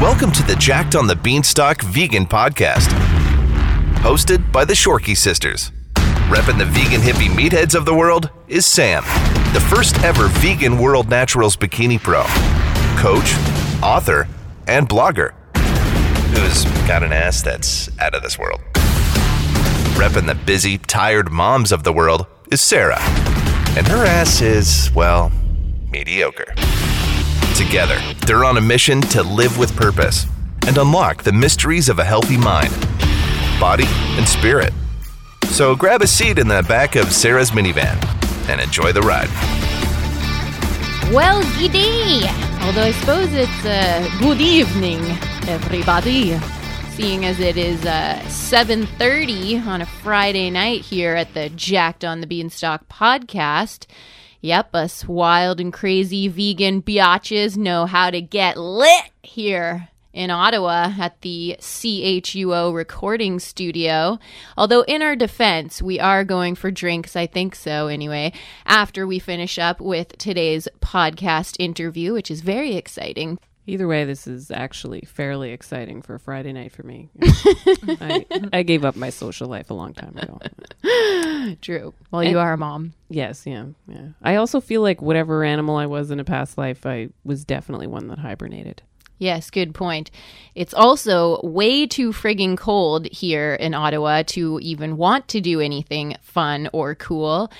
Welcome to the Jacked on the Beanstalk Vegan Podcast, hosted by the Shorkey Sisters. Repping the vegan hippie meatheads of the world is Sam, the first ever vegan World Naturals Bikini Pro, coach, author, and blogger, who's got an ass that's out of this world. Repping the busy, tired moms of the world is Sarah, and her ass is, well, mediocre. Together, they're on a mission to live with purpose and unlock the mysteries of a healthy mind, body, and spirit. So grab a seat in the back of Sarah's minivan and enjoy the ride. Well, g'day! Although I suppose it's uh, good evening, everybody. Seeing as it is uh, 7.30 on a Friday night here at the Jacked on the Beanstalk podcast. Yep, us wild and crazy vegan biatches know how to get lit here in Ottawa at the CHUO recording studio. Although, in our defense, we are going for drinks, I think so anyway, after we finish up with today's podcast interview, which is very exciting. Either way, this is actually fairly exciting for a Friday night for me. I, I gave up my social life a long time ago. True. Well, you are a mom. Yes, yeah, yeah. I also feel like whatever animal I was in a past life, I was definitely one that hibernated. Yes, good point. It's also way too frigging cold here in Ottawa to even want to do anything fun or cool.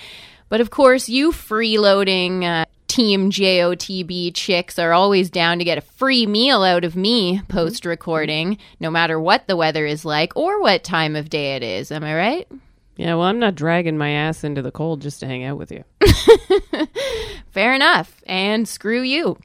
But of course, you freeloading uh, Team JOTB chicks are always down to get a free meal out of me post recording, no matter what the weather is like or what time of day it is. Am I right? Yeah, well, I'm not dragging my ass into the cold just to hang out with you. Fair enough. And screw you.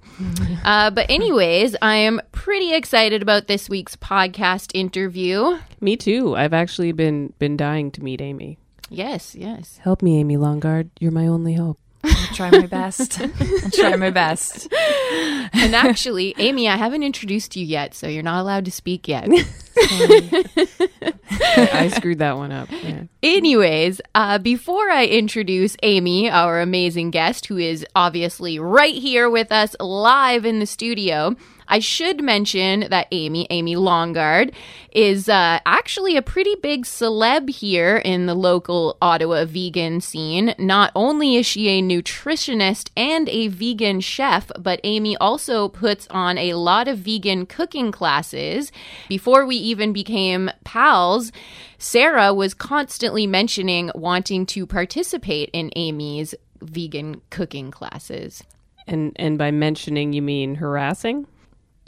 Uh, but, anyways, I am pretty excited about this week's podcast interview. Me too. I've actually been been dying to meet Amy. Yes, yes. Help me, Amy Longard. You're my only hope. I'll try my best. I'll try my best. And actually, Amy, I haven't introduced you yet, so you're not allowed to speak yet. I screwed that one up. Yeah. Anyways, uh, before I introduce Amy, our amazing guest, who is obviously right here with us live in the studio, I should mention that Amy, Amy Longard, is uh, actually a pretty big celeb here in the local Ottawa vegan scene. Not only is she a nutritionist and a vegan chef, but Amy also puts on a lot of vegan cooking classes. Before we even became pals, Sarah was constantly mentioning wanting to participate in Amy's vegan cooking classes. And and by mentioning you mean harassing?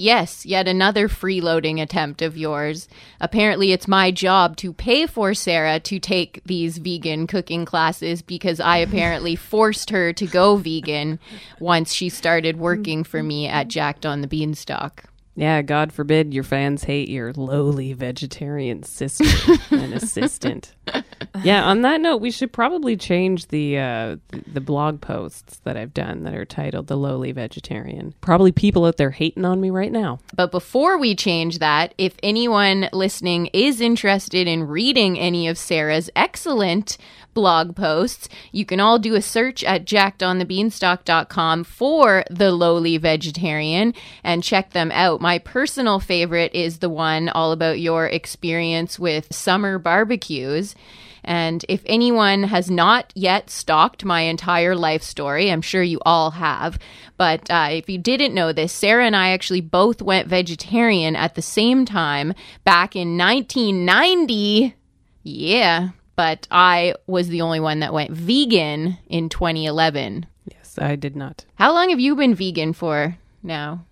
Yes, yet another freeloading attempt of yours. Apparently, it's my job to pay for Sarah to take these vegan cooking classes because I apparently forced her to go vegan once she started working for me at Jacked on the Beanstalk. Yeah, God forbid your fans hate your lowly vegetarian sister and assistant. Yeah, on that note, we should probably change the uh, the blog posts that I've done that are titled "The Lowly Vegetarian." Probably people out there hating on me right now. But before we change that, if anyone listening is interested in reading any of Sarah's excellent blog posts, you can all do a search at jackedonthebeanstalk.com for The Lowly Vegetarian and check them out. My personal favorite is the one all about your experience with summer barbecues. And if anyone has not yet stalked my entire life story, I'm sure you all have. But uh, if you didn't know this, Sarah and I actually both went vegetarian at the same time back in 1990. Yeah, but I was the only one that went vegan in 2011. Yes, I did not. How long have you been vegan for now?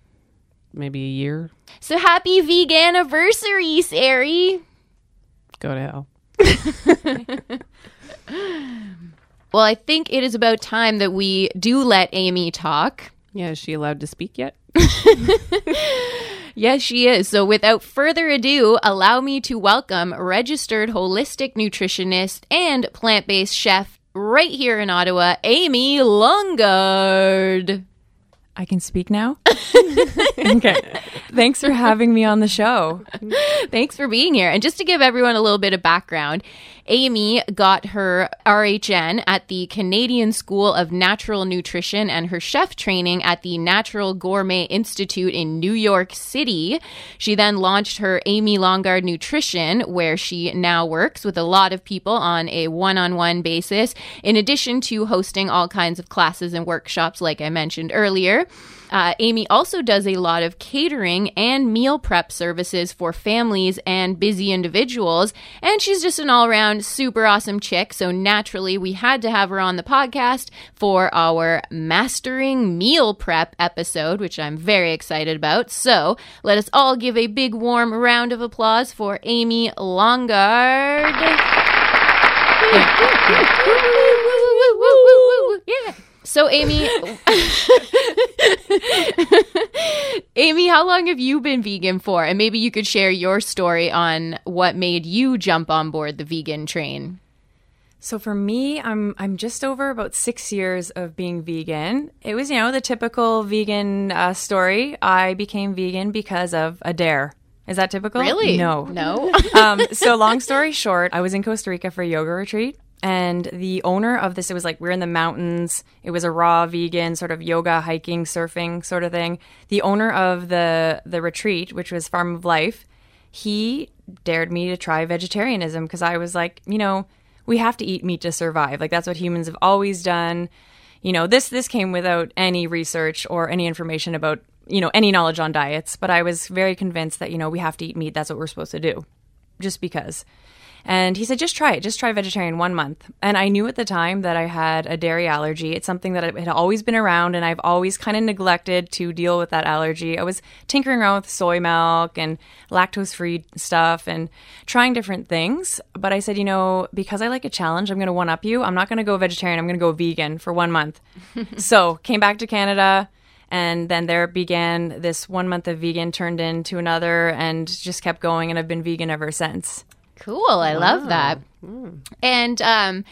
Maybe a year. So happy vegan anniversary, Sari. Go to hell. Well, I think it is about time that we do let Amy talk. Yeah, is she allowed to speak yet? Yes, she is. So, without further ado, allow me to welcome registered holistic nutritionist and plant based chef right here in Ottawa, Amy Longard. I can speak now. okay. Thanks for having me on the show. Thanks for being here. And just to give everyone a little bit of background, Amy got her RHN at the Canadian School of Natural Nutrition and her chef training at the Natural Gourmet Institute in New York City. She then launched her Amy Longard Nutrition, where she now works with a lot of people on a one on one basis, in addition to hosting all kinds of classes and workshops, like I mentioned earlier. Uh, Amy also does a lot of catering and meal prep services for families and busy individuals. And she's just an all around super awesome chick. So naturally, we had to have her on the podcast for our Mastering Meal Prep episode, which I'm very excited about. So let us all give a big warm round of applause for Amy Longard. Yeah. So, Amy, Amy, how long have you been vegan for? And maybe you could share your story on what made you jump on board the vegan train. So for me, I'm I'm just over about six years of being vegan. It was you know the typical vegan uh, story. I became vegan because of a dare. Is that typical? Really? No. No. um, so long story short, I was in Costa Rica for a yoga retreat. And the owner of this, it was like we're in the mountains. It was a raw vegan sort of yoga, hiking, surfing sort of thing. The owner of the the retreat, which was Farm of Life, he dared me to try vegetarianism because I was like, you know, we have to eat meat to survive. Like that's what humans have always done. You know, this this came without any research or any information about you know any knowledge on diets, but I was very convinced that you know we have to eat meat. That's what we're supposed to do, just because. And he said, just try it. Just try vegetarian one month. And I knew at the time that I had a dairy allergy. It's something that had always been around, and I've always kind of neglected to deal with that allergy. I was tinkering around with soy milk and lactose free stuff and trying different things. But I said, you know, because I like a challenge, I'm going to one up you. I'm not going to go vegetarian. I'm going to go vegan for one month. so came back to Canada. And then there began this one month of vegan turned into another and just kept going. And I've been vegan ever since. Cool. I love that. And um,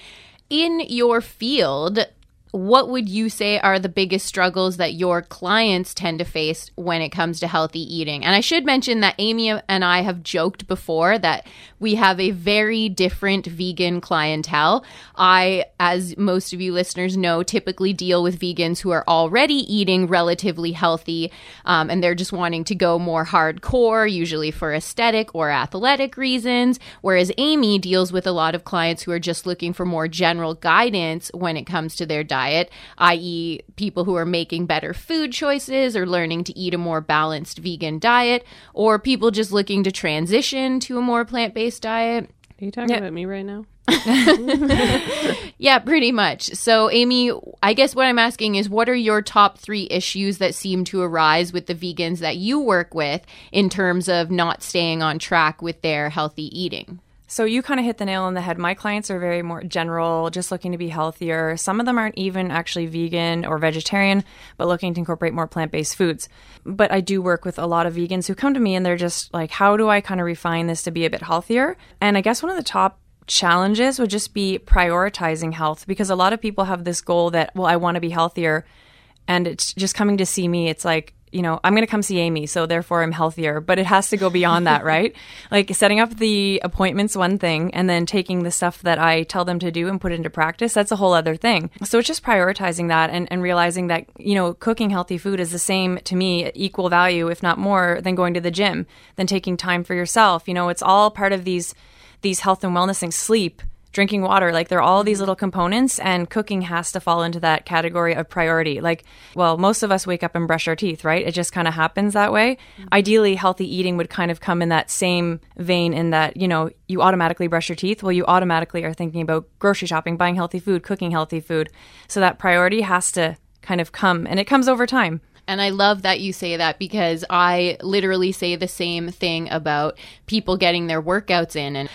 in your field, what would you say are the biggest struggles that your clients tend to face when it comes to healthy eating? And I should mention that Amy and I have joked before that we have a very different vegan clientele. I, as most of you listeners know, typically deal with vegans who are already eating relatively healthy um, and they're just wanting to go more hardcore, usually for aesthetic or athletic reasons. Whereas Amy deals with a lot of clients who are just looking for more general guidance when it comes to their diet, i.e., people who are making better food choices or learning to eat a more balanced vegan diet, or people just looking to transition to a more plant based diet. Are you talking about me right now? Yeah, pretty much. So, Amy, I guess what I'm asking is what are your top three issues that seem to arise with the vegans that you work with in terms of not staying on track with their healthy eating? So you kind of hit the nail on the head. My clients are very more general, just looking to be healthier. Some of them aren't even actually vegan or vegetarian, but looking to incorporate more plant-based foods. But I do work with a lot of vegans who come to me and they're just like, how do I kind of refine this to be a bit healthier? And I guess one of the top challenges would just be prioritizing health because a lot of people have this goal that, well, I want to be healthier. And it's just coming to see me, it's like, you know, I'm going to come see Amy, so therefore I'm healthier. But it has to go beyond that, right? Like setting up the appointments, one thing, and then taking the stuff that I tell them to do and put into practice, that's a whole other thing. So it's just prioritizing that and, and realizing that, you know, cooking healthy food is the same to me, equal value, if not more, than going to the gym, than taking time for yourself. You know, it's all part of these these health and wellness things, sleep, drinking water, like there are all these mm-hmm. little components and cooking has to fall into that category of priority. Like, well, most of us wake up and brush our teeth, right? It just kind of happens that way. Mm-hmm. Ideally, healthy eating would kind of come in that same vein in that, you know, you automatically brush your teeth. Well, you automatically are thinking about grocery shopping, buying healthy food, cooking healthy food. So that priority has to kind of come and it comes over time. And I love that you say that because I literally say the same thing about people getting their workouts in. And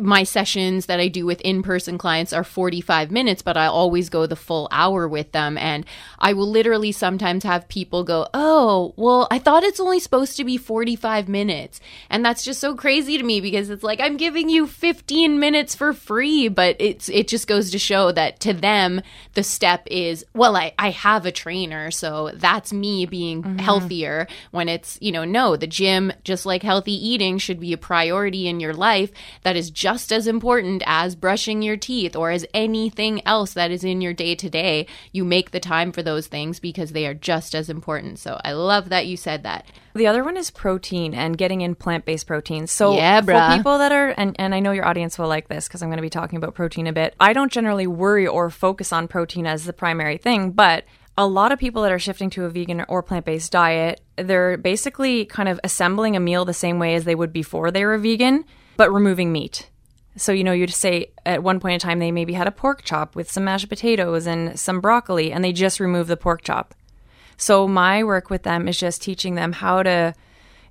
my sessions that I do with in person clients are 45 minutes, but I always go the full hour with them. And I will literally sometimes have people go, Oh, well, I thought it's only supposed to be 45 minutes. And that's just so crazy to me because it's like I'm giving you 15 minutes for free, but it's it just goes to show that to them the step is, well, I, I have a trainer, so that's me being mm-hmm. healthier when it's, you know, no, the gym, just like healthy eating, should be a priority in your life that is just as important as brushing your teeth or as anything else that is in your day to day. You make the time for those things because they are just as important. So I love that you said that. The other one is protein and getting in plant based proteins. So yeah, for people that are, and, and I know your audience will like this because I'm going to be talking about protein a bit. I don't generally worry or focus on protein as the primary thing, but a lot of people that are shifting to a vegan or plant based diet, they're basically kind of assembling a meal the same way as they would before they were vegan, but removing meat. So, you know, you'd say at one point in time they maybe had a pork chop with some mashed potatoes and some broccoli, and they just remove the pork chop. So, my work with them is just teaching them how to,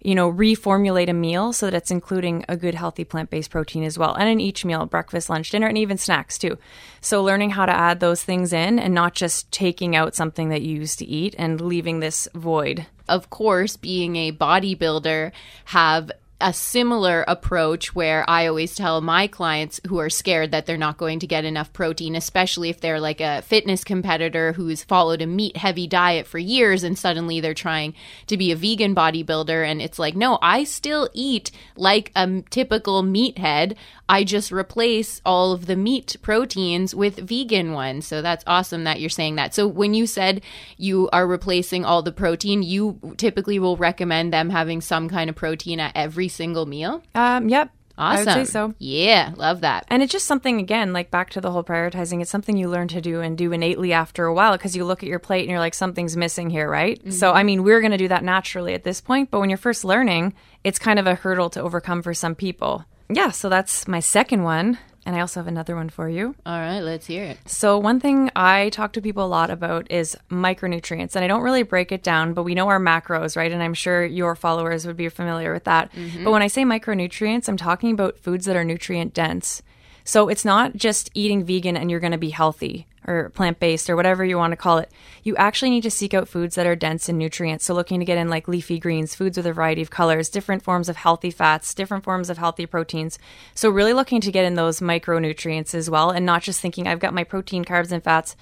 you know, reformulate a meal so that it's including a good, healthy plant based protein as well. And in each meal, breakfast, lunch, dinner, and even snacks too. So, learning how to add those things in and not just taking out something that you used to eat and leaving this void. Of course, being a bodybuilder, have a similar approach where I always tell my clients who are scared that they're not going to get enough protein, especially if they're like a fitness competitor who's followed a meat heavy diet for years and suddenly they're trying to be a vegan bodybuilder. And it's like, no, I still eat like a typical meathead. I just replace all of the meat proteins with vegan ones. So that's awesome that you're saying that. So when you said you are replacing all the protein, you typically will recommend them having some kind of protein at every single meal? Um, yep. Awesome. I would say so. Yeah, love that. And it's just something, again, like back to the whole prioritizing, it's something you learn to do and do innately after a while because you look at your plate and you're like, something's missing here, right? Mm-hmm. So, I mean, we're going to do that naturally at this point, but when you're first learning, it's kind of a hurdle to overcome for some people. Yeah, so that's my second one. And I also have another one for you. All right, let's hear it. So, one thing I talk to people a lot about is micronutrients. And I don't really break it down, but we know our macros, right? And I'm sure your followers would be familiar with that. Mm-hmm. But when I say micronutrients, I'm talking about foods that are nutrient dense. So it's not just eating vegan and you're going to be healthy or plant based or whatever you want to call it. You actually need to seek out foods that are dense in nutrients. So looking to get in like leafy greens, foods with a variety of colors, different forms of healthy fats, different forms of healthy proteins. So really looking to get in those micronutrients as well and not just thinking I've got my protein, carbs, and fats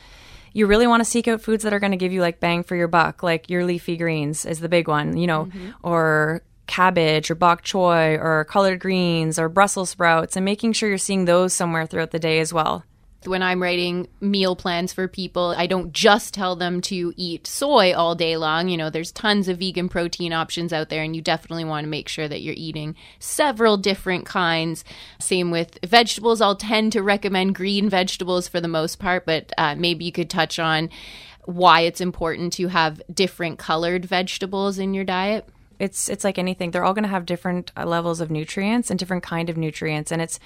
you really want to seek out foods that are going to give you like bang for your buck, like your leafy greens is the big one, you know, mm-hmm. or cabbage or bok choy or collard greens or Brussels sprouts and making sure you're seeing those somewhere throughout the day as well. When I'm writing meal plans for people, I don't just tell them to eat soy all day long. You know, there's tons of vegan protein options out there, and you definitely want to make sure that you're eating several different kinds. Same with vegetables. I'll tend to recommend green vegetables for the most part, but uh, maybe you could touch on why it's important to have different colored vegetables in your diet it's it's like anything. They're all going to have different uh, levels of nutrients and different kind of nutrients. And it's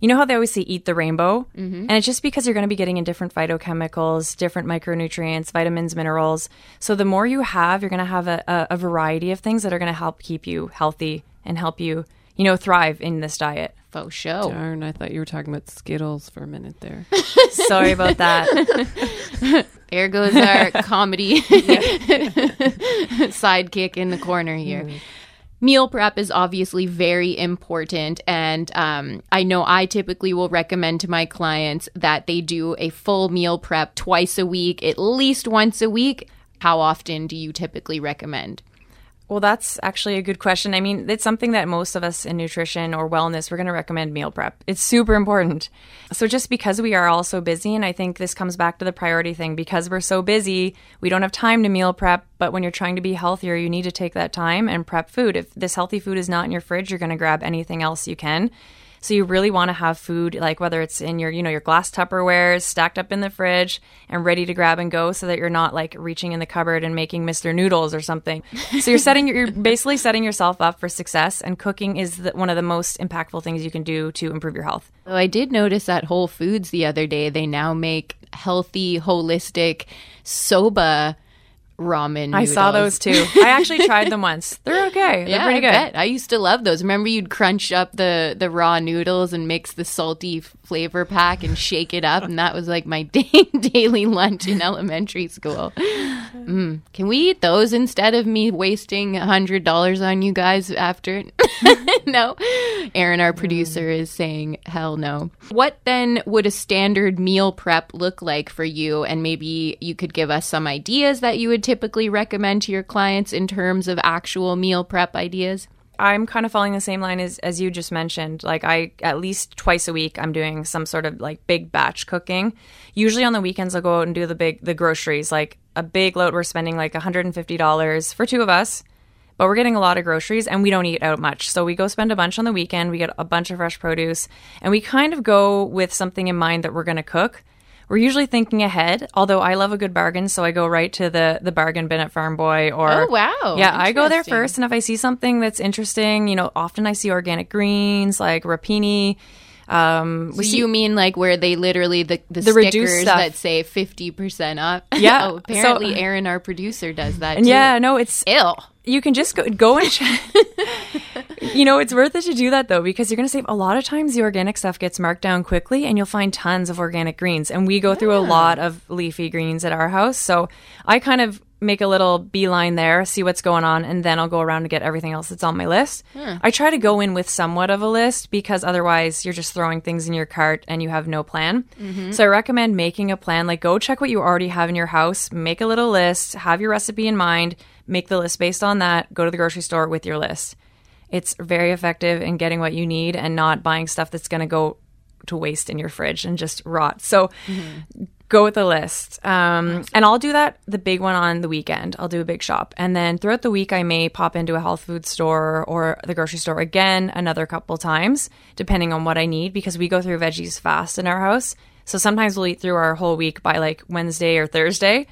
you know how they always say eat the rainbow? Mm-hmm. and it's just because you're going to be getting in different phytochemicals different micronutrients vitamins minerals. So the more you have you're going to have a, a, a variety of things that are going to help keep you healthy and help you you know thrive in this diet faux show darn i thought you were talking about skittles for a minute there sorry about that there goes our comedy sidekick in the corner here. Mm. Meal prep is obviously very important, and um, I know I typically will recommend to my clients that they do a full meal prep twice a week, at least once a week. How often do you typically recommend? Well, that's actually a good question. I mean, it's something that most of us in nutrition or wellness, we're going to recommend meal prep. It's super important. So, just because we are all so busy, and I think this comes back to the priority thing, because we're so busy, we don't have time to meal prep. But when you're trying to be healthier, you need to take that time and prep food. If this healthy food is not in your fridge, you're going to grab anything else you can. So you really want to have food like whether it's in your, you know, your glass Tupperwares stacked up in the fridge and ready to grab and go so that you're not like reaching in the cupboard and making Mr. Noodles or something. So you're setting you're basically setting yourself up for success and cooking is the, one of the most impactful things you can do to improve your health. So I did notice at Whole Foods the other day they now make healthy, holistic soba ramen. I saw those too. I actually tried them once. They're okay. They're Yeah, pretty I good. bet. I used to love those. Remember, you'd crunch up the the raw noodles and mix the salty flavor pack and shake it up, and that was like my day, daily lunch in elementary school. Mm. Can we eat those instead of me wasting a hundred dollars on you guys after? no, Aaron, our producer, is saying hell no. What then would a standard meal prep look like for you? And maybe you could give us some ideas that you would typically recommend to your clients in terms of actual meal prep ideas. I'm kind of following the same line as, as you just mentioned. Like I at least twice a week I'm doing some sort of like big batch cooking. Usually on the weekends I'll go out and do the big the groceries. Like a big load we're spending like $150 for two of us. But we're getting a lot of groceries and we don't eat out much. So we go spend a bunch on the weekend, we get a bunch of fresh produce, and we kind of go with something in mind that we're going to cook. We're usually thinking ahead, although I love a good bargain, so I go right to the the bargain bin at Farm Boy or Oh, wow. Yeah, I go there first and if I see something that's interesting, you know, often I see organic greens like rapini. Um, So see you mean like where they literally the the, The stickers that say fifty percent off? Yeah, oh, apparently so- Aaron, our producer, does that. and too. yeah, no, it's ill. You can just go go and check. you know, it's worth it to do that though because you're going to save a lot of times the organic stuff gets marked down quickly and you'll find tons of organic greens. And we go through a lot of leafy greens at our house. So I kind of make a little beeline there, see what's going on, and then I'll go around and get everything else that's on my list. Hmm. I try to go in with somewhat of a list because otherwise you're just throwing things in your cart and you have no plan. Mm-hmm. So I recommend making a plan. Like go check what you already have in your house, make a little list, have your recipe in mind, make the list based on that, go to the grocery store with your list. It's very effective in getting what you need and not buying stuff that's going to go to waste in your fridge and just rot. So go with the list. Um, and I'll do that, the big one on the weekend. I'll do a big shop. And then throughout the week, I may pop into a health food store or the grocery store again another couple times, depending on what I need, because we go through veggies fast in our house. So sometimes we'll eat through our whole week by like Wednesday or Thursday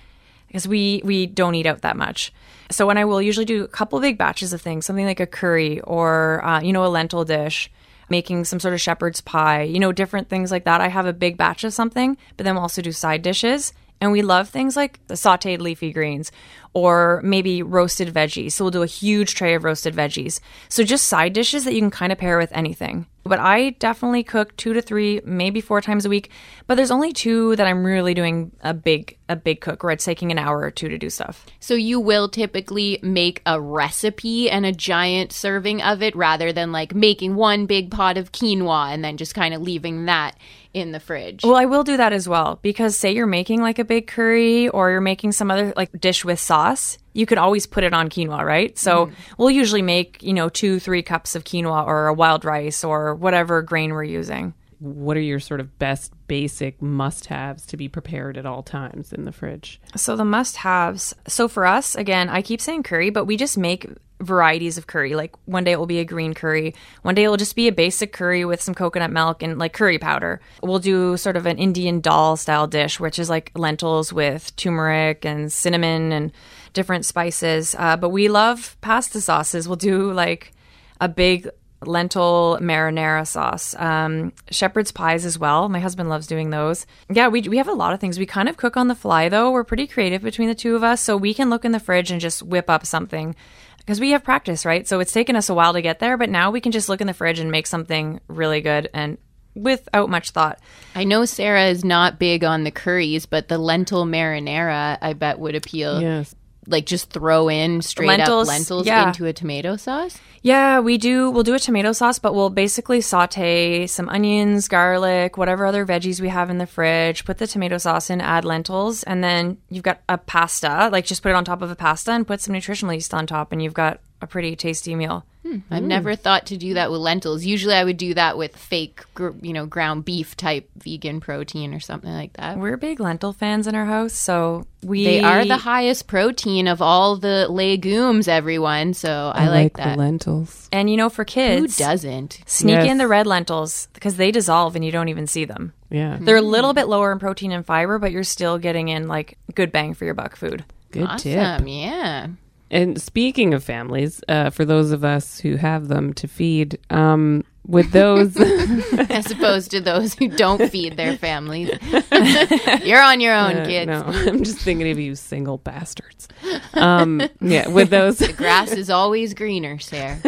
because we we don't eat out that much. So when I will usually do a couple big batches of things, something like a curry or uh, you know a lentil dish, making some sort of shepherd's pie, you know different things like that. I have a big batch of something, but then we'll also do side dishes. And we love things like the sauteed leafy greens or maybe roasted veggies. So we'll do a huge tray of roasted veggies. So just side dishes that you can kind of pair with anything. But I definitely cook two to three, maybe four times a week. But there's only two that I'm really doing a big a big cook where it's taking an hour or two to do stuff. So you will typically make a recipe and a giant serving of it rather than like making one big pot of quinoa and then just kind of leaving that in the fridge. Well, I will do that as well because say you're making like a big curry or you're making some other like dish with sauce, you could always put it on quinoa, right? So mm-hmm. we'll usually make, you know, two, three cups of quinoa or a wild rice or whatever grain we're using. What are your sort of best basic must haves to be prepared at all times in the fridge? So the must haves. So for us, again, I keep saying curry, but we just make varieties of curry. Like one day it will be a green curry, one day it will just be a basic curry with some coconut milk and like curry powder. We'll do sort of an Indian dal style dish, which is like lentils with turmeric and cinnamon and different spices. Uh, but we love pasta sauces. We'll do like a big lentil marinara sauce, um, shepherd's pies as well. My husband loves doing those. Yeah, we we have a lot of things. We kind of cook on the fly though. We're pretty creative between the two of us, so we can look in the fridge and just whip up something because we have practice, right? So it's taken us a while to get there, but now we can just look in the fridge and make something really good and without much thought. I know Sarah is not big on the curries, but the lentil marinara I bet would appeal. Yes. Like just throw in straight Lentils, up lentils yeah. into a tomato sauce. Yeah, we do. We'll do a tomato sauce, but we'll basically saute some onions, garlic, whatever other veggies we have in the fridge. Put the tomato sauce in, add lentils, and then you've got a pasta. Like just put it on top of a pasta and put some nutritional yeast on top, and you've got a pretty tasty meal. Hmm, I've never thought to do that with lentils. Usually I would do that with fake, gr- you know, ground beef type vegan protein or something like that. We're big lentil fans in our house, so we They are the highest protein of all the legumes, everyone. So I, like, the that. lentils. and you know for kids, Who doesn't? sneak Yes. in the red lentils because they dissolve and you don't even see them. Yeah. They're a little bit lower in protein and fiber, but you're still getting in like good bang for your buck food. Good tip. Yeah. And speaking of families, uh, for those of us who have them to feed, um, with those, as opposed to those who don't feed their families. You're on your own, uh, kids. no, I'm just thinking of you single bastards. Um, yeah, with those, The grass is always greener, Sarah.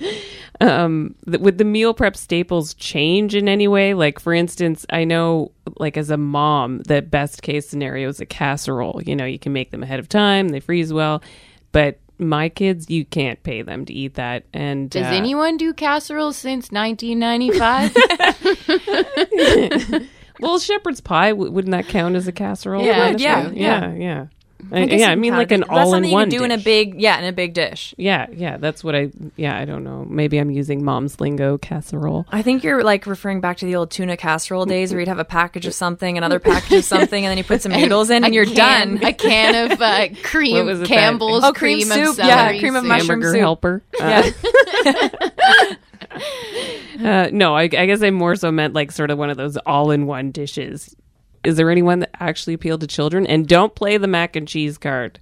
um, th- would the meal prep staples change in any way? Like, for instance, I know, like as a mom, the best case scenario is a casserole. You know, you can make them ahead of time; they freeze well. But my kids, you can't pay them to eat that. And Does uh, anyone do casseroles since 1995? well, shepherd's pie w- wouldn't that count as a casserole? Yeah, yeah, yeah. yeah, yeah. I I- yeah, I mean like an do- that's all in something one you can do in a big yeah in a big dish. Yeah, yeah, that's what I. Yeah, I don't know. Maybe I'm using mom's lingo casserole. I think you're like referring back to the old tuna casserole days where you'd have a package of something, another package of something, and then you put some noodles in and you're can, done. A can of uh, cream, Campbell's Oh, cream cream, soup, of yeah, cream of soup. mushroom Hamburger soup. helper. Uh, Yeah. uh, no, I, I guess I more so meant like sort of one of those all-in-one dishes. Is there anyone that actually appealed to children? And don't play the mac and cheese card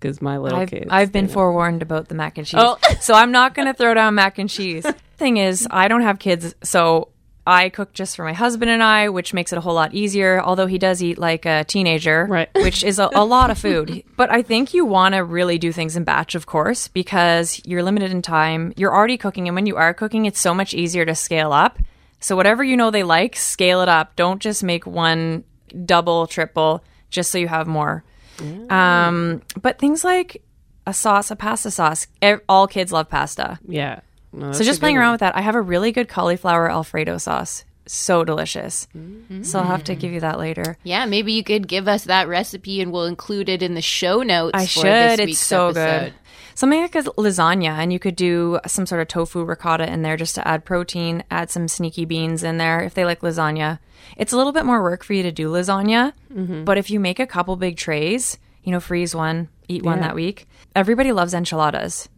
because my little I've, kids. I've been they- forewarned about the mac and cheese. Oh. so I'm not going to throw down mac and cheese. Thing is, I don't have kids, so I cook just for my husband and I, which makes it a whole lot easier. Although he does eat like a teenager, Right. which is a, a lot of food. But I think you want to really do things in batch, of course, because you're limited in time. You're already cooking, and when you are cooking, it's so much easier to scale up. So whatever you know they like, scale it up. Don't just make one double, triple, just so you have more. Um, but things like a sauce, a pasta sauce, all kids love pasta. Yeah. No, So just playing good around with that, I have a really good cauliflower Alfredo sauce. So delicious. So I'll have to give you that later. Yeah, maybe you could give us that recipe and we'll include it in the show notes. I for should. This It's week's so episode. good. Something like a lasagna, and you could do some sort of tofu ricotta in there just to add protein, add some sneaky beans in there if they like lasagna. It's a little bit more work for you to do lasagna, mm-hmm. but if you make a couple big trays, you know, freeze one, eat one Yeah. that week. Everybody loves enchiladas.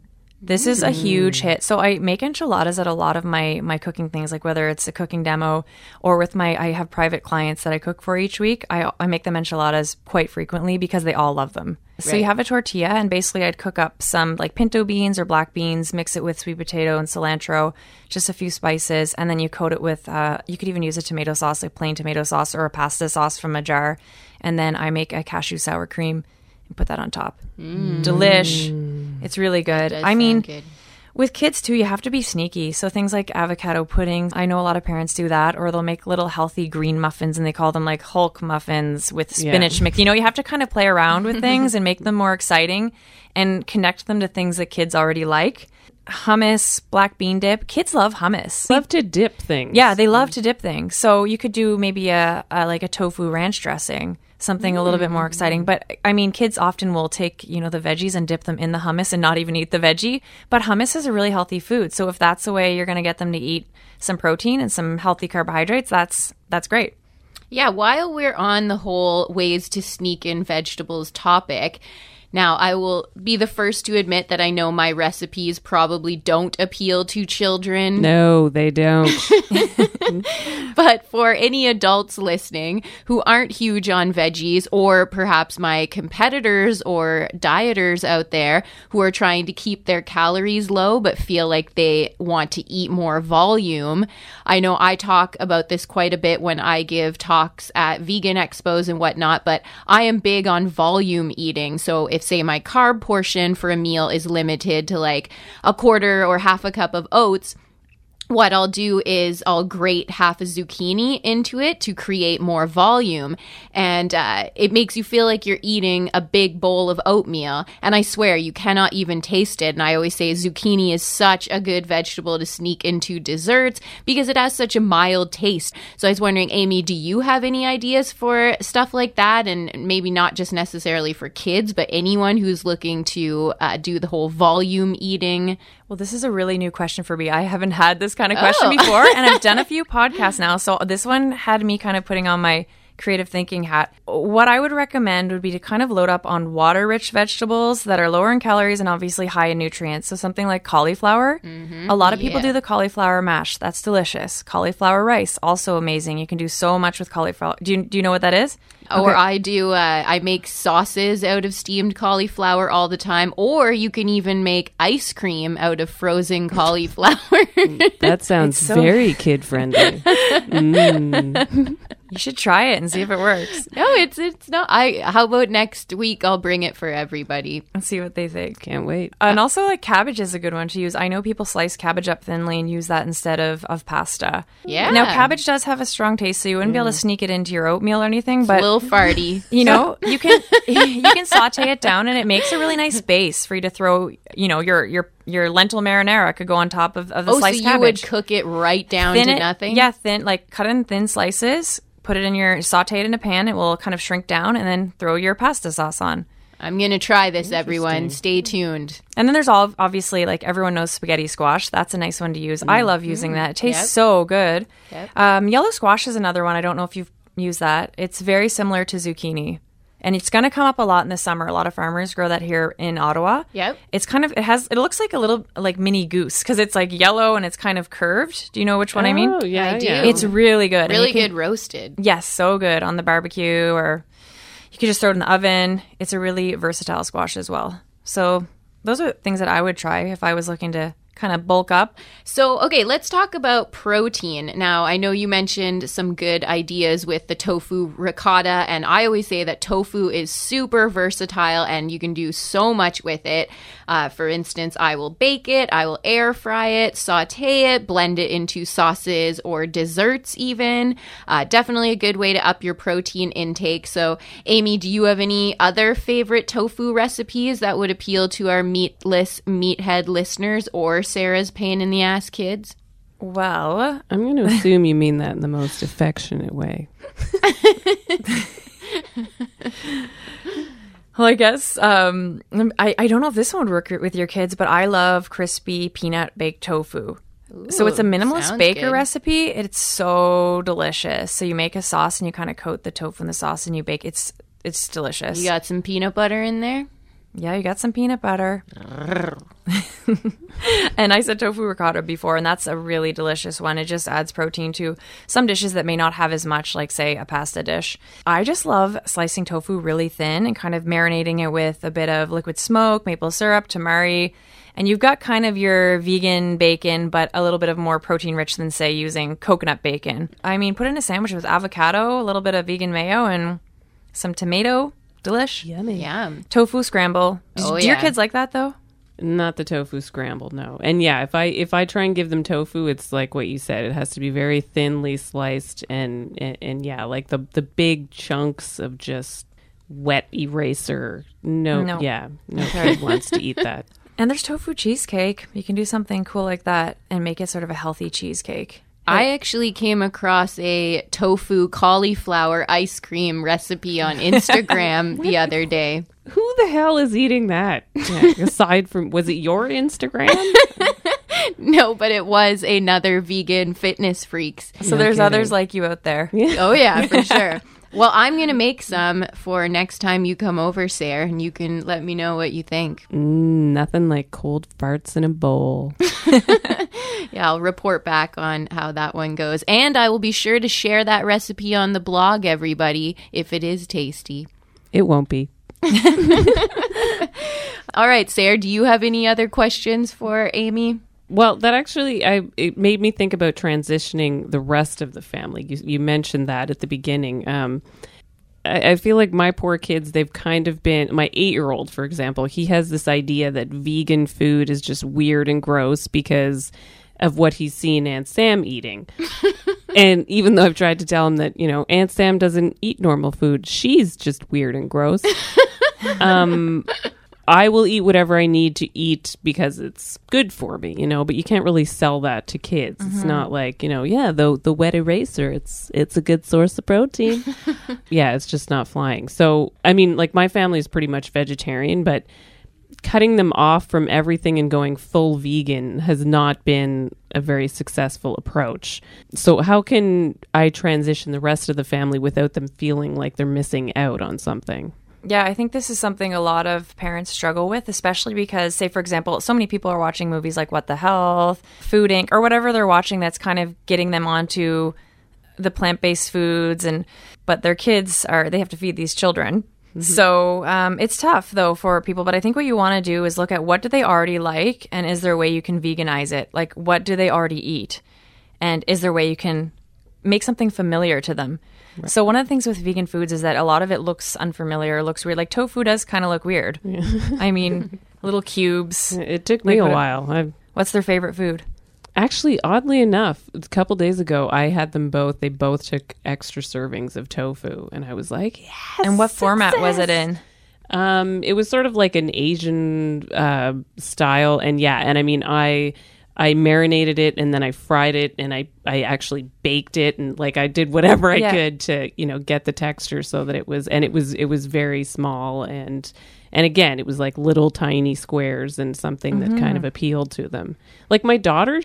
This is a huge hit. So I make enchiladas at a lot of my my cooking things, like whether it's a cooking demo or with my I have private clients that I cook for each week. I I make them enchiladas quite frequently because they all love them. So you have a tortilla, and basically I'd cook up some like pinto beans or black beans, mix it with sweet potato and cilantro, just a few spices, and then you coat it with. Uh, you could even use a tomato sauce, like plain tomato sauce or a pasta sauce from a jar, and then I make a cashew sour cream and put that on top. Mm. Delish. Mm. It's really good. Does I mean, good. with kids too, you have to be sneaky. So things like avocado pudding, I know a lot of parents do that, or they'll make little healthy green muffins and they call them like Hulk muffins with spinach mix. You know, you have to kind of play around with things and make them more exciting and connect them to things that kids already like. Hummus, black bean dip. Kids love hummus. Love to dip things. Yeah, they love to dip things. So you could do maybe a, a like a tofu ranch dressing, something a little bit more exciting. But I mean, kids often will take you know the veggies and dip them in the hummus and not even eat the veggie. But hummus is a really healthy food. So if that's the way you're going to get them to eat some protein and some healthy carbohydrates, that's that's great. Yeah, while we're on the whole ways to sneak in vegetables topic, now I will be the first to admit that I know my recipes probably don't appeal to children. No, they don't. But for any adults listening who aren't huge on veggies, or perhaps my competitors or dieters out there who are trying to keep their calories low but feel like they want to eat more volume, I know I talk about this quite a bit when I give talks at vegan expos and whatnot, but I am big on volume eating. So if, say, my carb portion for a meal is limited to like a quarter or half a cup of oats, what I'll do is I'll grate half a zucchini into it to create more volume. And uh, it makes you feel like you're eating a big bowl of oatmeal. And I swear, you cannot even taste it. And I always say zucchini is such a good vegetable to sneak into desserts because it has such a mild taste. So I was wondering, Amy, do you have any ideas for stuff like that? And maybe not just necessarily for kids, but anyone who's looking to uh, do the whole volume eating Well, this is a really new question for me. I haven't had this kind of question Oh. before, and I've done a few podcasts now. So this one had me kind of putting on my creative thinking hat. What I would recommend would be to kind of load up on water rich vegetables that are lower in calories and obviously high in nutrients. So something like cauliflower. A lot of people do the cauliflower mash. That's delicious. Cauliflower rice, also amazing. You can do so much with cauliflower. Do you, do you know what that is? Or I do, uh, I make sauces out of steamed cauliflower all the time. Or you can even make ice cream out of frozen cauliflower. That sounds so- very kid friendly. You should try it and see if it works no, it's it's not. I. How about next week? I'll bring it for everybody. and see what they think. Can't wait. And also, like cabbage is a good one to use. I know people slice cabbage up thinly and use that instead of, of pasta. Yeah. Now, cabbage does have a strong taste, so you wouldn't be able to mm. sneak it into your oatmeal or anything. But a But little farty. you know, you can you can saute it down, and it makes a really nice base for you to throw. You know, your your your lentil marinara could go on top of, of the Oh, so sliced you cabbage. would cook it right down thin to it, nothing? Yeah, thin like cut it in thin slices. Put it in your saute it in a pan. It will kind of shrink down, and then throw your pasta sauce on. I'm gonna try this, everyone. Stay tuned. And then there's all obviously like everyone knows spaghetti squash. That's a nice one to use. I love using that. It tastes Yep. so good. Yep. Um, yellow squash is another one. I don't know if you've used that. It's very similar to zucchini. And it's going to come up a lot in the summer. A lot of farmers grow that here in Ottawa. Yep. It's kind of it has it looks like a little like mini goose because it's like yellow and it's kind of curved. Do you know which one I mean? Oh, yeah, I do. It's really good. And Really can- good roasted. Yes, so good on the barbecue or you could just throw it in the oven. It's a really versatile squash as well. So those are things that I would try if I was looking to kind of bulk up. So, okay, let's talk about protein. Now, I know you mentioned some good ideas with the tofu ricotta, and I always say that tofu is super versatile and you can do so much with it. Uh, for instance, I will bake it, I will air fry it, saute it, blend it into sauces or desserts, even. Uh, definitely a good way to up your protein intake. So, Amy, do you have any other favorite tofu recipes that would appeal to our meatless meathead listeners or Sarah's pain in the ass kids? Well, I'm going to assume you mean that in the most affectionate way. well, I guess um, I, I don't know if this one would work with your kids, but I love crispy peanut baked tofu. so it's a minimalist baker good. recipe. It's so delicious. So you make a sauce and you kind of coat the tofu in the sauce and you bake. It's it's delicious. You got some peanut butter in there? Yeah, you got some peanut butter. and I said tofu ricotta before, and that's a really delicious one. It just adds protein to some dishes that may not have as much, like, say, a pasta dish. I just love slicing tofu really thin and kind of marinating it with a bit of liquid smoke, maple syrup, tamari. And you've got kind of your vegan bacon, but a little bit of more protein rich than, say, using coconut bacon. I mean, put in a sandwich with avocado, a little bit of vegan mayo, and some tomato. Delish. Yummy. Yum. Tofu scramble. Do, Oh, do your kids like that though? Not the tofu scramble, no. And yeah, if I if I try and give them tofu, it's like what you said. It has to be very thinly sliced and and, and yeah, like the the big chunks of just wet eraser. No, No. yeah, no kid wants to eat that. And there's tofu cheesecake. You can do something cool like that and make it sort of a healthy cheesecake. I actually came across a tofu cauliflower ice cream recipe on Instagram the other day. Who the hell is eating that? Yeah, aside from, was it your Instagram? No, but it was another vegan fitness freaks. So there's kidding. others like you out there. Oh yeah, for sure. Well, I'm gonna make some for next time you come over, Sarah, and you can let me know what you think. Mm, nothing like cold farts in a bowl. Yeah, I'll report back on how that one goes, and I will be sure to share that recipe on the blog, everybody, if it is tasty. It won't be. All right, Sarah, do you have any other questions for Amy? Well, that actually, I it made me think about transitioning the rest of the family. You, you mentioned that at the beginning. Um, I, I feel like my poor kids, they've kind of been. My eight year old, for example, he has this idea that vegan food is just weird and gross because of what he's seen Aunt Sam eating. and even though I've tried to tell him that, you know, Aunt Sam doesn't eat normal food, she's just weird and gross. um, I will eat whatever I need to eat because it's good for me, you know, but you can't really sell that to kids. It's mm-hmm. not like, you know, yeah, the the wet eraser, it's it's a good source of protein. yeah, it's just not flying. So, I mean, like my family is pretty much vegetarian, but cutting them off from everything and going full vegan has not been a very successful approach. So, how can I transition the rest of the family without them feeling like they're missing out on something? Yeah, I think this is something a lot of parents struggle with, especially because, say, for example, so many people are watching movies like What the Health, Food Inc., or whatever they're watching that's kind of getting them onto the plant based foods. And but their kids are they have to feed these children. Mm-hmm. So um, it's tough though for people. But I think what you want to do is look at what do they already like, and is there a way you can veganize it? Like what do they already eat, and is there a way you can make something familiar to them? Right. So one of the things with vegan foods is that a lot of it looks unfamiliar, looks weird. Like tofu does kind of look weird. Yeah. I mean, little cubes. It took me like, a while. I've... What's their favorite food? Actually, oddly enough, a couple days ago, I had them both. They both took extra servings of tofu, and I was like, "Yes!" And what success. format was it in? Um, it was sort of like an Asian uh, style, and yeah, and I mean, I I marinated it and then I fried it and I, I actually baked it and like I did whatever I yeah. could to, you know, get the texture so that it was and it was it was very small and and again it was like little tiny squares and something mm-hmm. that kind of appealed to them. Like my daughter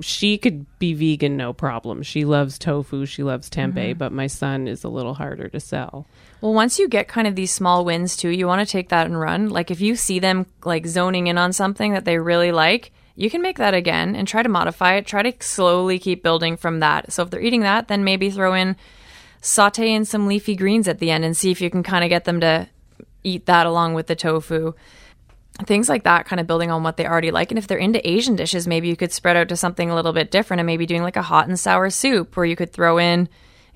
she could be vegan no problem. She loves tofu, she loves tempeh, mm-hmm. but my son is a little harder to sell. Well, once you get kind of these small wins too, you want to take that and run. Like if you see them like zoning in on something that they really like, you can make that again and try to modify it. Try to slowly keep building from that. So if they're eating that, then maybe throw in saute in some leafy greens at the end and see if you can kind of get them to eat that along with the tofu. Things like that, kind of building on what they already like. And if they're into Asian dishes, maybe you could spread out to something a little bit different and maybe doing like a hot and sour soup where you could throw in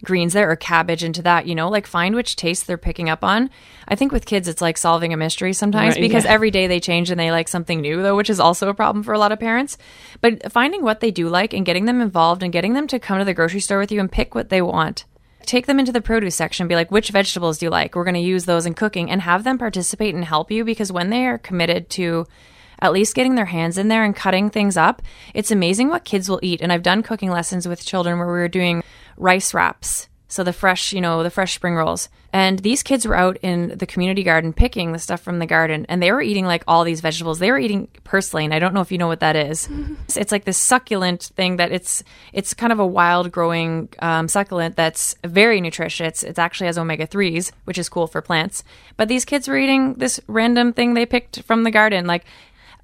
greens there or cabbage into that, you know, like find which taste they're picking up on. I think with kids, it's like solving a mystery sometimes right, because yeah. every day they change and they like something new, though, which is also a problem for a lot of parents. But finding what they do like and getting them involved and getting them to come to the grocery store with you and pick what they want. Take them into the produce section, be like, which vegetables do you like? We're going to use those in cooking and have them participate and help you because when they are committed to at least getting their hands in there and cutting things up, it's amazing what kids will eat. And I've done cooking lessons with children where we were doing rice wraps. So the fresh, you know, the fresh spring rolls. And these kids were out in the community garden picking the stuff from the garden and they were eating like all these vegetables. They were eating purslane. I don't know if you know what that is. it's like this succulent thing that it's it's kind of a wild growing um, succulent that's very nutritious. It actually has omega 3s, which is cool for plants. But these kids were eating this random thing they picked from the garden. Like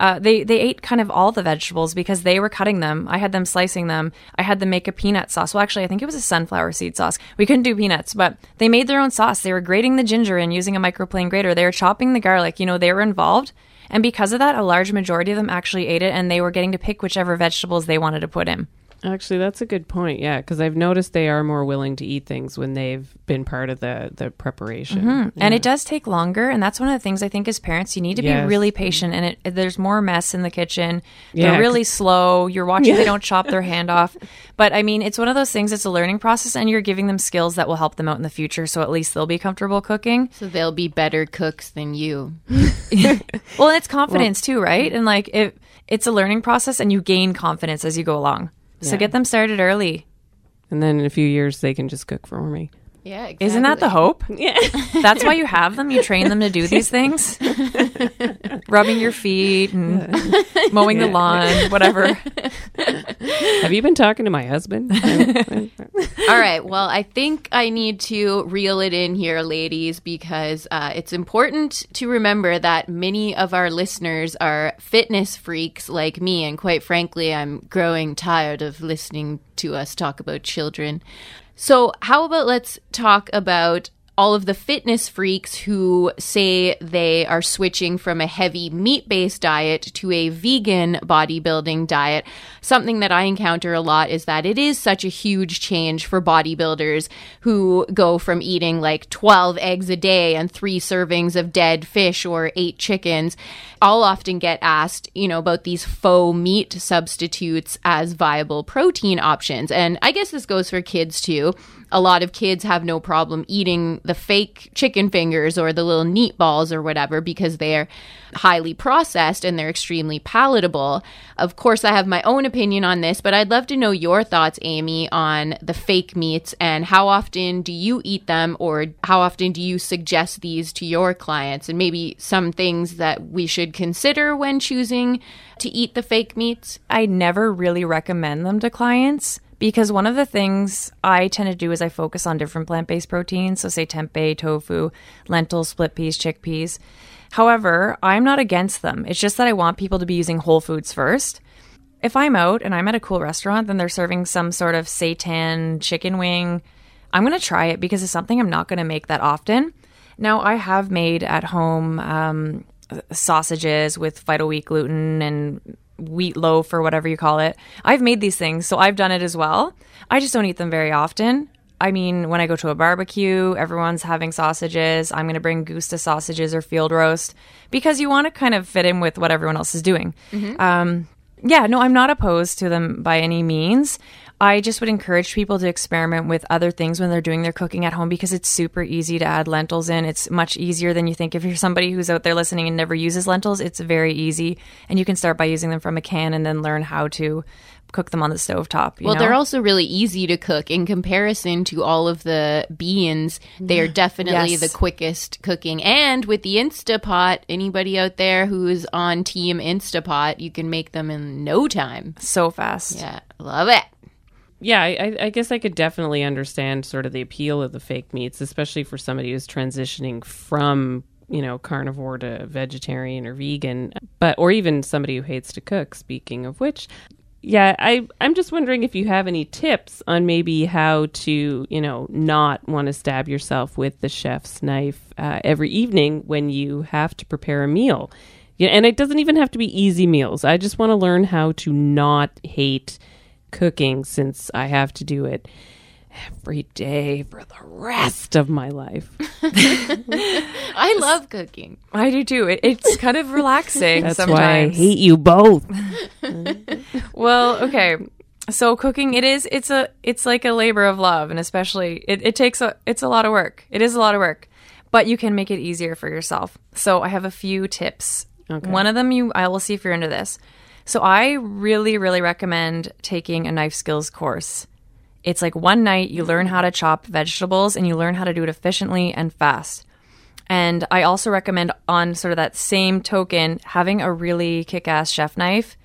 uh, they they ate kind of all the vegetables because they were cutting them. I had them slicing them. I had them make a peanut sauce. Well, actually, I think it was a sunflower seed sauce. We couldn't do peanuts, but they made their own sauce. They were grating the ginger and using a microplane grater. They were chopping the garlic. You know, they were involved. And because of that, a large majority of them actually ate it, and they were getting to pick whichever vegetables they wanted to put in. Actually, that's a good point. Yeah, because I've noticed they are more willing to eat things when they've been part of the the preparation. Mm-hmm. Yeah. And it does take longer, and that's one of the things I think as parents you need to yes. be really patient. And it, there's more mess in the kitchen. They're really slow. You're watching; yeah. they don't chop their hand off. But I mean, it's one of those things. It's a learning process, and you're giving them skills that will help them out in the future. So at least they'll be comfortable cooking. So they'll be better cooks than you. well, it's confidence well, too, right? And like it, it's a learning process, and you gain confidence as you go along. So get them started early. And then in a few years, they can just cook for me. Yeah, exactly. Isn't that the hope? Yeah. That's why you have them. You train them to do these things. Rubbing your feet and mowing yeah. the lawn, whatever. Have you been talking to my husband? All right. Well, I think I need to reel it in here, ladies, because uh, it's important to remember that many of our listeners are fitness freaks like me. And quite frankly, I'm growing tired of listening to us talk about children. So, how about let's talk about all of the fitness freaks who say they are switching from a heavy meat based diet to a vegan bodybuilding diet. Something that I encounter a lot is that it is such a huge change for bodybuilders who go from eating like 12 eggs a day and three servings of dead fish or eight chickens. I'll often get asked, you know, about these faux meat substitutes as viable protein options. And I guess this goes for kids too a lot of kids have no problem eating the fake chicken fingers or the little neat balls or whatever because they're highly processed and they're extremely palatable. Of course, I have my own opinion on this, but I'd love to know your thoughts, Amy, on the fake meats and how often do you eat them or how often do you suggest these to your clients and maybe some things that we should consider when choosing to eat the fake meats? I never really recommend them to clients because one of the things I tend to do is I focus on different plant based proteins. So, say tempeh, tofu, lentils, split peas, chickpeas. However, I'm not against them. It's just that I want people to be using whole foods first. If I'm out and I'm at a cool restaurant, then they're serving some sort of seitan chicken wing. I'm going to try it because it's something I'm not going to make that often. Now, I have made at home um, sausages with Vital Wheat gluten and wheat loaf or whatever you call it. I've made these things, so I've done it as well. I just don't eat them very often. I mean, when I go to a barbecue, everyone's having sausages. I'm going to bring Gusta sausages or field roast because you want to kind of fit in with what everyone else is doing. Um, yeah, no, I'm not opposed to them by any means. I just would encourage people to experiment with other things when they're doing their cooking at home because it's super easy to add lentils in. It's much easier than you think. If you're somebody who's out there listening and never uses lentils, it's very easy. And you can start by using them from a can and then learn how to cook them on the stove top. Well, they're also really easy to cook in comparison to all of the beans. They are definitely Yes. the quickest cooking. And with the Instapot, anybody out there who's on Team Instapot, you can make them in no time. so fast. Yeah, love it. Yeah, I, I- guess I could definitely understand sort of the appeal of the fake meats, especially for somebody who's transitioning from you know carnivore to vegetarian or vegan, but or even somebody who hates to cook. Speaking of which, yeah, I I'm just wondering if you have any tips on maybe how to you know not want to stab yourself with the chef's knife uh, every evening when you have to prepare a meal. Yeah, and it doesn't even have to be easy meals. I just want to learn how to not hate cooking since I have to do it every day for the rest of my life. I love cooking. I do too. It, it's kind of relaxing That's sometimes. why I hate you both. Well, okay. So cooking it is it's a it's like a labor of love and especially it, it takes a it's a lot of work. It is a lot of work. But you can make it easier for yourself. So I have a few tips. One of them you I will see if you're into this. So I really, really recommend taking a knife skills course. It's like one night you learn how to chop vegetables and you learn how to do it efficiently and fast. And I also recommend, on sort of that same token, having a really kick ass chef knife.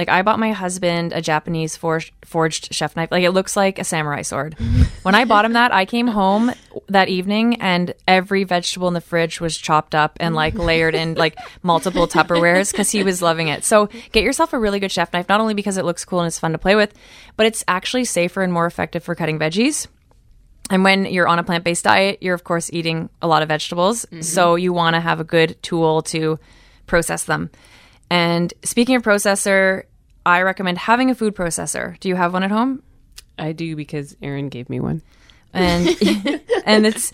Like, I bought my husband a Japanese for- forged chef knife. Like, it looks like a samurai sword. when I bought him that, I came home that evening and every vegetable in the fridge was chopped up and like layered in like multiple Tupperwares because he was loving it. So, get yourself a really good chef knife, not only because it looks cool and it's fun to play with, but it's actually safer and more effective for cutting veggies. And when you're on a plant based diet, you're of course eating a lot of vegetables. Mm-hmm. So you want to have a good tool to process them. And speaking of processor, I recommend having a food processor. Do you have one at home? I do because Aaron gave me one. And and it's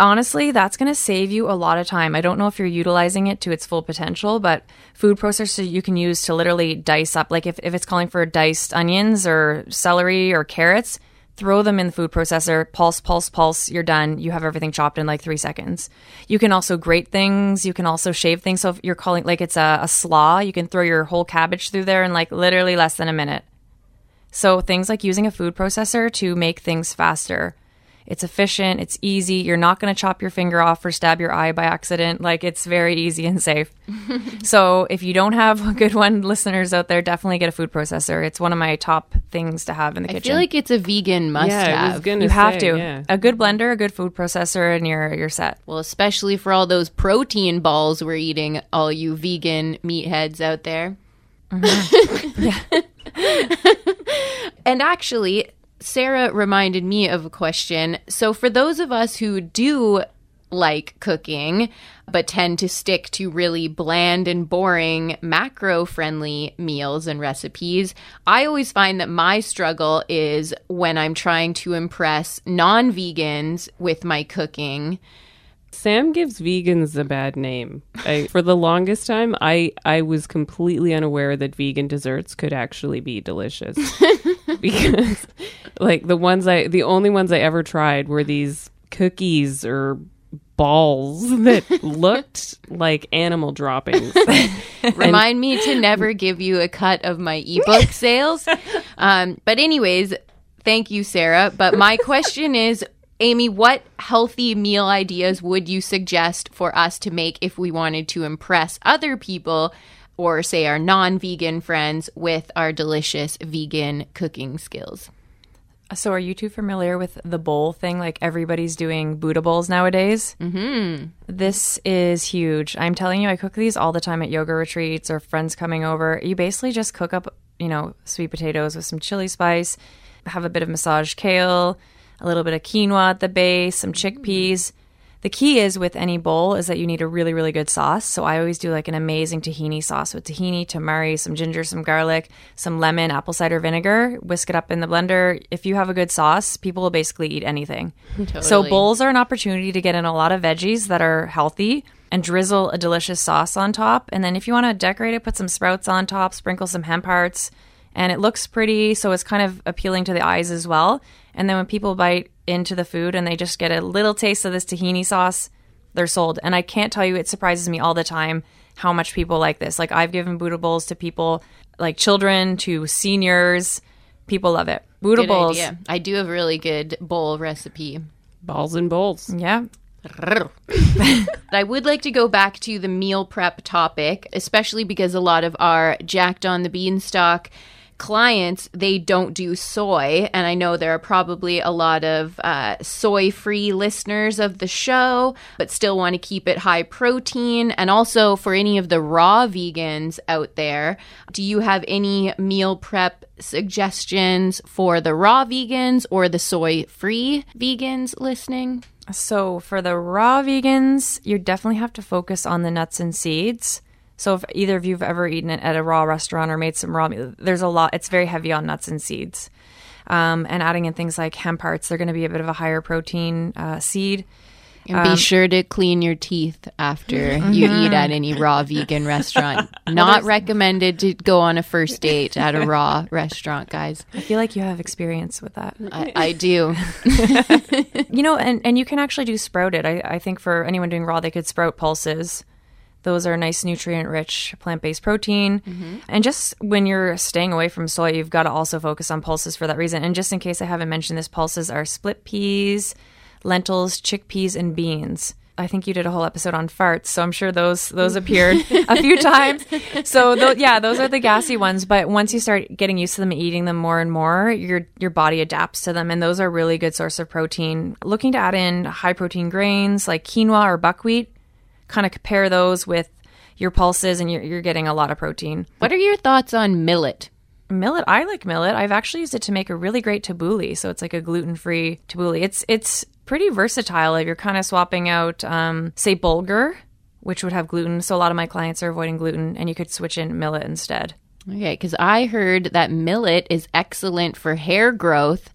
honestly that's going to save you a lot of time. I don't know if you're utilizing it to its full potential, but food processor you can use to literally dice up like if, if it's calling for diced onions or celery or carrots, throw them in the food processor, pulse, pulse, pulse, you're done. You have everything chopped in like three seconds. You can also grate things. You can also shave things. So if you're calling like it's a, a slaw, you can throw your whole cabbage through there in like literally less than a minute. So things like using a food processor to make things faster. It's efficient, it's easy. You're not going to chop your finger off or stab your eye by accident. Like it's very easy and safe. so if you don't have a good one, listeners out there, definitely get a food processor. It's one of my top things to have in the I kitchen. I feel like it's a vegan must yeah, I was have. gonna you have to. Yeah. A good blender, a good food processor, and you're you're set. Well, especially for all those protein balls we're eating, all you vegan meatheads out there. Mm-hmm. and actually, Sarah reminded me of a question. So, for those of us who do like cooking, but tend to stick to really bland and boring macro friendly meals and recipes, I always find that my struggle is when I'm trying to impress non vegans with my cooking. Sam gives vegans a bad name. I, for the longest time, I I was completely unaware that vegan desserts could actually be delicious. because like the ones I the only ones I ever tried were these cookies or balls that looked like animal droppings. Remind me to never give you a cut of my ebook sales. Um, but, anyways, thank you, Sarah. But my question is Amy, what healthy meal ideas would you suggest for us to make if we wanted to impress other people or, say, our non vegan friends with our delicious vegan cooking skills? So, are you too familiar with the bowl thing? Like everybody's doing Buddha bowls nowadays. Mm-hmm. This is huge. I'm telling you, I cook these all the time at yoga retreats or friends coming over. You basically just cook up, you know, sweet potatoes with some chili spice, have a bit of massaged kale, a little bit of quinoa at the base, some mm-hmm. chickpeas. The key is with any bowl is that you need a really, really good sauce. So I always do like an amazing tahini sauce with tahini, tamari, some ginger, some garlic, some lemon, apple cider vinegar. Whisk it up in the blender. If you have a good sauce, people will basically eat anything. So bowls are an opportunity to get in a lot of veggies that are healthy and drizzle a delicious sauce on top. And then if you want to decorate it, put some sprouts on top, sprinkle some hemp hearts, and it looks pretty. So it's kind of appealing to the eyes as well. And then when people bite into the food and they just get a little taste of this tahini sauce, they're sold. And I can't tell you, it surprises me all the time how much people like this. Like I've given Buddha bowls to people, like children to seniors. People love it. Buddha Good bowls. idea. I do have a really good bowl recipe. Balls and bowls. Yeah. I would like to go back to the meal prep topic, especially because a lot of our Jacked on the Beanstalk clients they don't do soy. And i know there are probably a lot of uh, soy free listeners of the show but still want to keep it high protein. And also for any of the raw vegans out there do you have any meal prep suggestions for the raw vegans or the soy free vegans listening? So for the raw vegans, you definitely have to focus on the nuts and seeds. So if either of you've ever eaten it at a raw restaurant or made some raw, there's a lot. It's very heavy on nuts and seeds, um, and adding in things like hemp hearts. They're going to be a bit of a higher protein uh, seed. And be sure to clean your teeth after you eat at any raw vegan restaurant. Not recommended to go on a first date at a raw restaurant, guys. I feel like you have experience with that. I, I do. You know, and, and you can actually do sprouted. I, I think for anyone doing raw, they could sprout pulses. Those are nice, nutrient rich plant based protein. Mm-hmm. And just when you're staying away from soy, you've got to also focus on pulses for that reason. And just in case I haven't mentioned this, pulses are split peas, lentils, chickpeas, and beans. I think you did a whole episode on farts, so I'm sure those those appeared a few times. So tho- yeah, those are the gassy ones. But once you start getting used to them eating them more and more, your your body adapts to them, and those are really good source of protein. Looking to add in high protein grains like quinoa or buckwheat, kind of compare those with your pulses, and you're you're getting a lot of protein. What are your thoughts on millet? Millet, I like millet. I've actually used it to make a really great tabbouleh. So it's like a gluten free tabbouleh. It's it's pretty versatile. If you're kind of swapping out, um, say bulgur, which would have gluten. So a lot of my clients are avoiding gluten, and you could switch in millet instead. Okay, because I heard that millet is excellent for hair growth.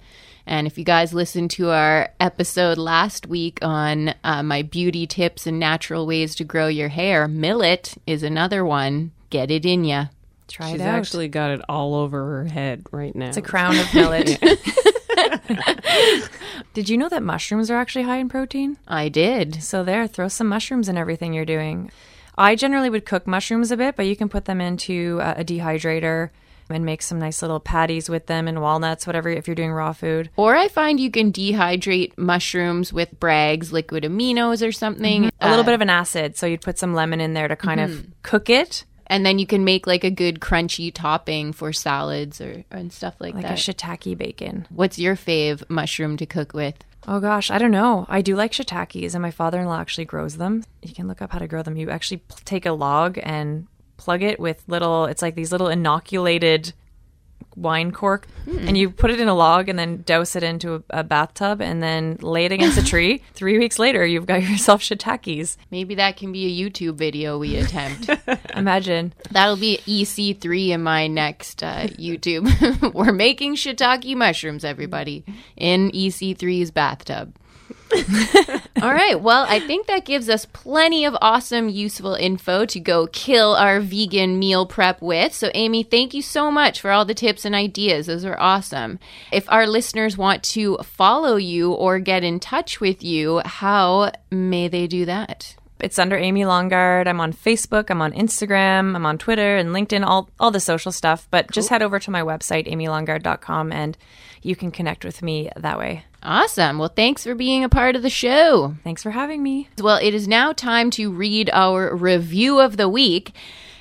And if you guys listened to our episode last week on uh, my beauty tips and natural ways to grow your hair, millet is another one. Get it in ya. Try She's it out. actually got it all over her head right now. it's a crown of millet. Did you know that mushrooms are actually high in protein? I did. So there, throw some mushrooms in everything you're doing. I generally would cook mushrooms a bit, but you can put them into uh, a dehydrator and make some nice little patties with them and walnuts, whatever, if you're doing raw food. Or I find you can dehydrate mushrooms with Bragg's liquid aminos or something. A little Uh, bit of an acid, so you'd put some lemon in there to kind of cook it, and then you can make like a good crunchy topping for salads or and stuff like, like that. Like a shiitake bacon. What's your fave mushroom to cook with? Oh gosh, I don't know. I do like shiitakes, and my father-in-law actually grows them. You can look up how to grow them. You actually take a log and plug it with little. It's like these little inoculated wine cork, and you put it in a log and then douse it into a, a bathtub, and then lay it against a tree. Three weeks later, you've got yourself shiitakes. Maybe that can be a YouTube video we attempt. Imagine. That'll be EC3 in my next uh, YouTube. We're making shiitake mushrooms, everybody, in EC3's bathtub. All right. Well, I think that gives us plenty of awesome, useful info to go kill our vegan meal prep with. So, Amy, thank you so much for all the tips and ideas. Those are awesome. If our listeners want to follow you or get in touch with you, how may they do that? It's under Amy Longard. I'm on Facebook, I'm on Instagram, I'm on Twitter and LinkedIn, all all the social stuff. But just head over to my website, amylongard.com, and you can connect with me that way. Awesome. Well, thanks for being a part of the show. Thanks for having me. Well, it is now time to read our review of the week.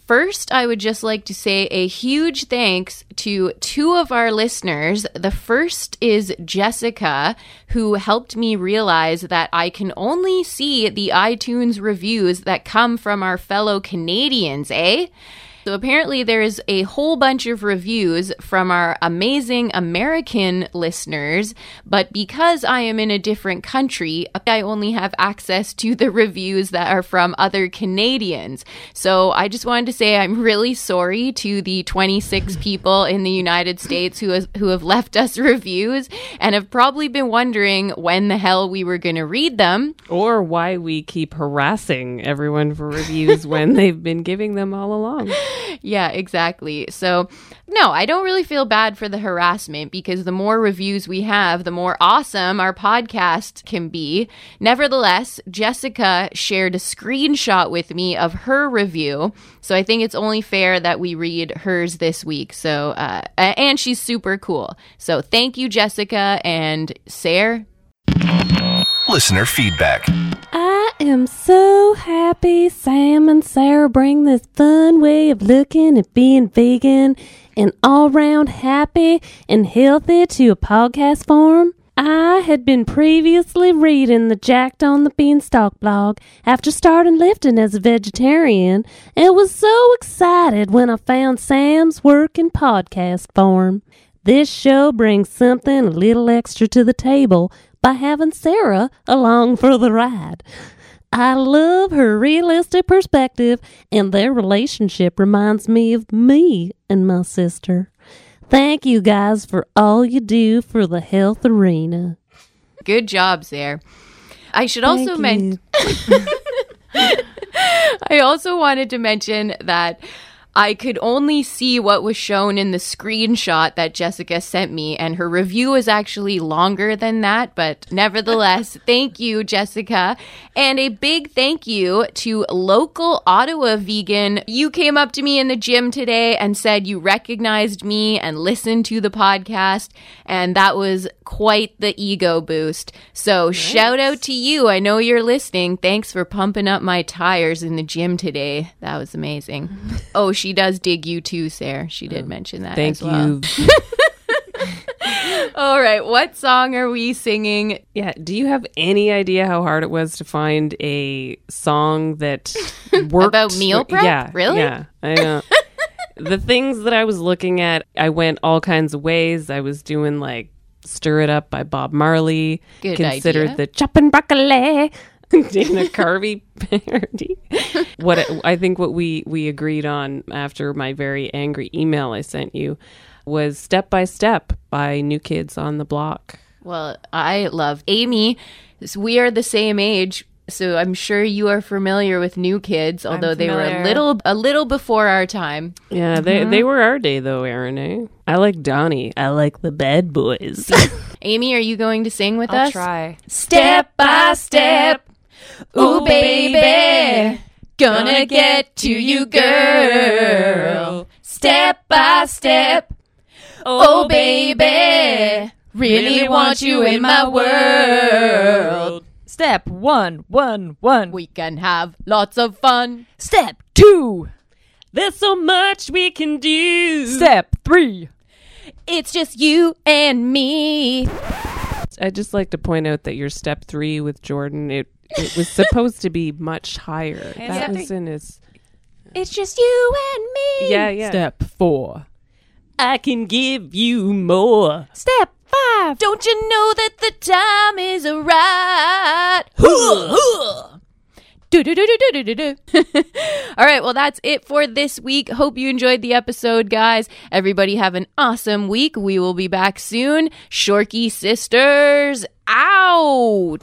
First, I would just like to say a huge thanks to two of our listeners. The first is Jessica, who helped me realize that I can only see the iTunes reviews that come from our fellow Canadians, eh? So apparently, there is a whole bunch of reviews from our amazing American listeners, but because I am in a different country, I only have access to the reviews that are from other Canadians. So I just wanted to say I'm really sorry to the 26 people in the United States who has, who have left us reviews and have probably been wondering when the hell we were going to read them. Or why we keep harassing everyone for reviews when they've been giving them all along. yeah, exactly. So, no, I don't really feel bad for the harassment because the more reviews we have, the more awesome our podcast can be. Nevertheless, Jessica shared a screenshot with me of her review. So I think it's only fair that we read hers this week. So, uh, and she's super cool. So thank you, Jessica and Sarah. Listener feedback. I am so happy Sam and Sarah bring this fun way of looking at being vegan and all round happy and healthy to a podcast form. I had been previously reading the Jacked on the Beanstalk blog after starting lifting as a vegetarian and was so excited when I found Sam's work in podcast form. This show brings something a little extra to the table by having Sarah along for the ride. I love her realistic perspective, and their relationship reminds me of me and my sister. Thank you guys for all you do for the health arena. Good job, Sarah. I should also mention. I also wanted to mention that I could only see what was shown in the screenshot that Jessica sent me, and her review is actually longer than that. But nevertheless, thank you, Jessica. And a big thank you to local Ottawa vegan. You came up to me in the gym today and said you recognized me and listened to the podcast, and that was quite the ego boost. So nice. shout out to you. I know you're listening. Thanks for pumping up my tires in the gym today. That was amazing. oh, she does dig you too, Sarah. She did oh, mention that. Thank well. you. All right, what song are we singing? Yeah, do you have any idea how hard it was to find a song that worked about meal prep? Yeah, really? Yeah, I know. the things that I was looking at, I went all kinds of ways. I was doing like "Stir It Up" by Bob Marley. Good considered idea. the chopping broccoli Dana Carvey parody. what I think what we we agreed on after my very angry email I sent you was Step by Step by New Kids on the Block. Well, I love Amy. We are the same age, so I'm sure you are familiar with New Kids, although they were a little a little before our time. Yeah, mm-hmm. they they were our day though, Aaron. Eh? I like Donnie. I like the bad boys. Amy, are you going to sing with I'll us? Try. Step by step. Ooh, baby, gonna get to you, girl. Step by step. Oh, baby, really want you in my world. Step one, one, one. We can have lots of fun. Step two. There's so much we can do. Step three. It's just you and me. I'd just like to point out that your step three with Jordan, it it was supposed to be much higher. that was in his. It's just you and me. Yeah, yeah. Step four. I can give you more. Step five. Don't you know that the time is right? Do, do, do. All right, well, that's it for this week. Hope you enjoyed the episode, guys. Everybody have an awesome week. We will be back soon. Shorky Sisters out.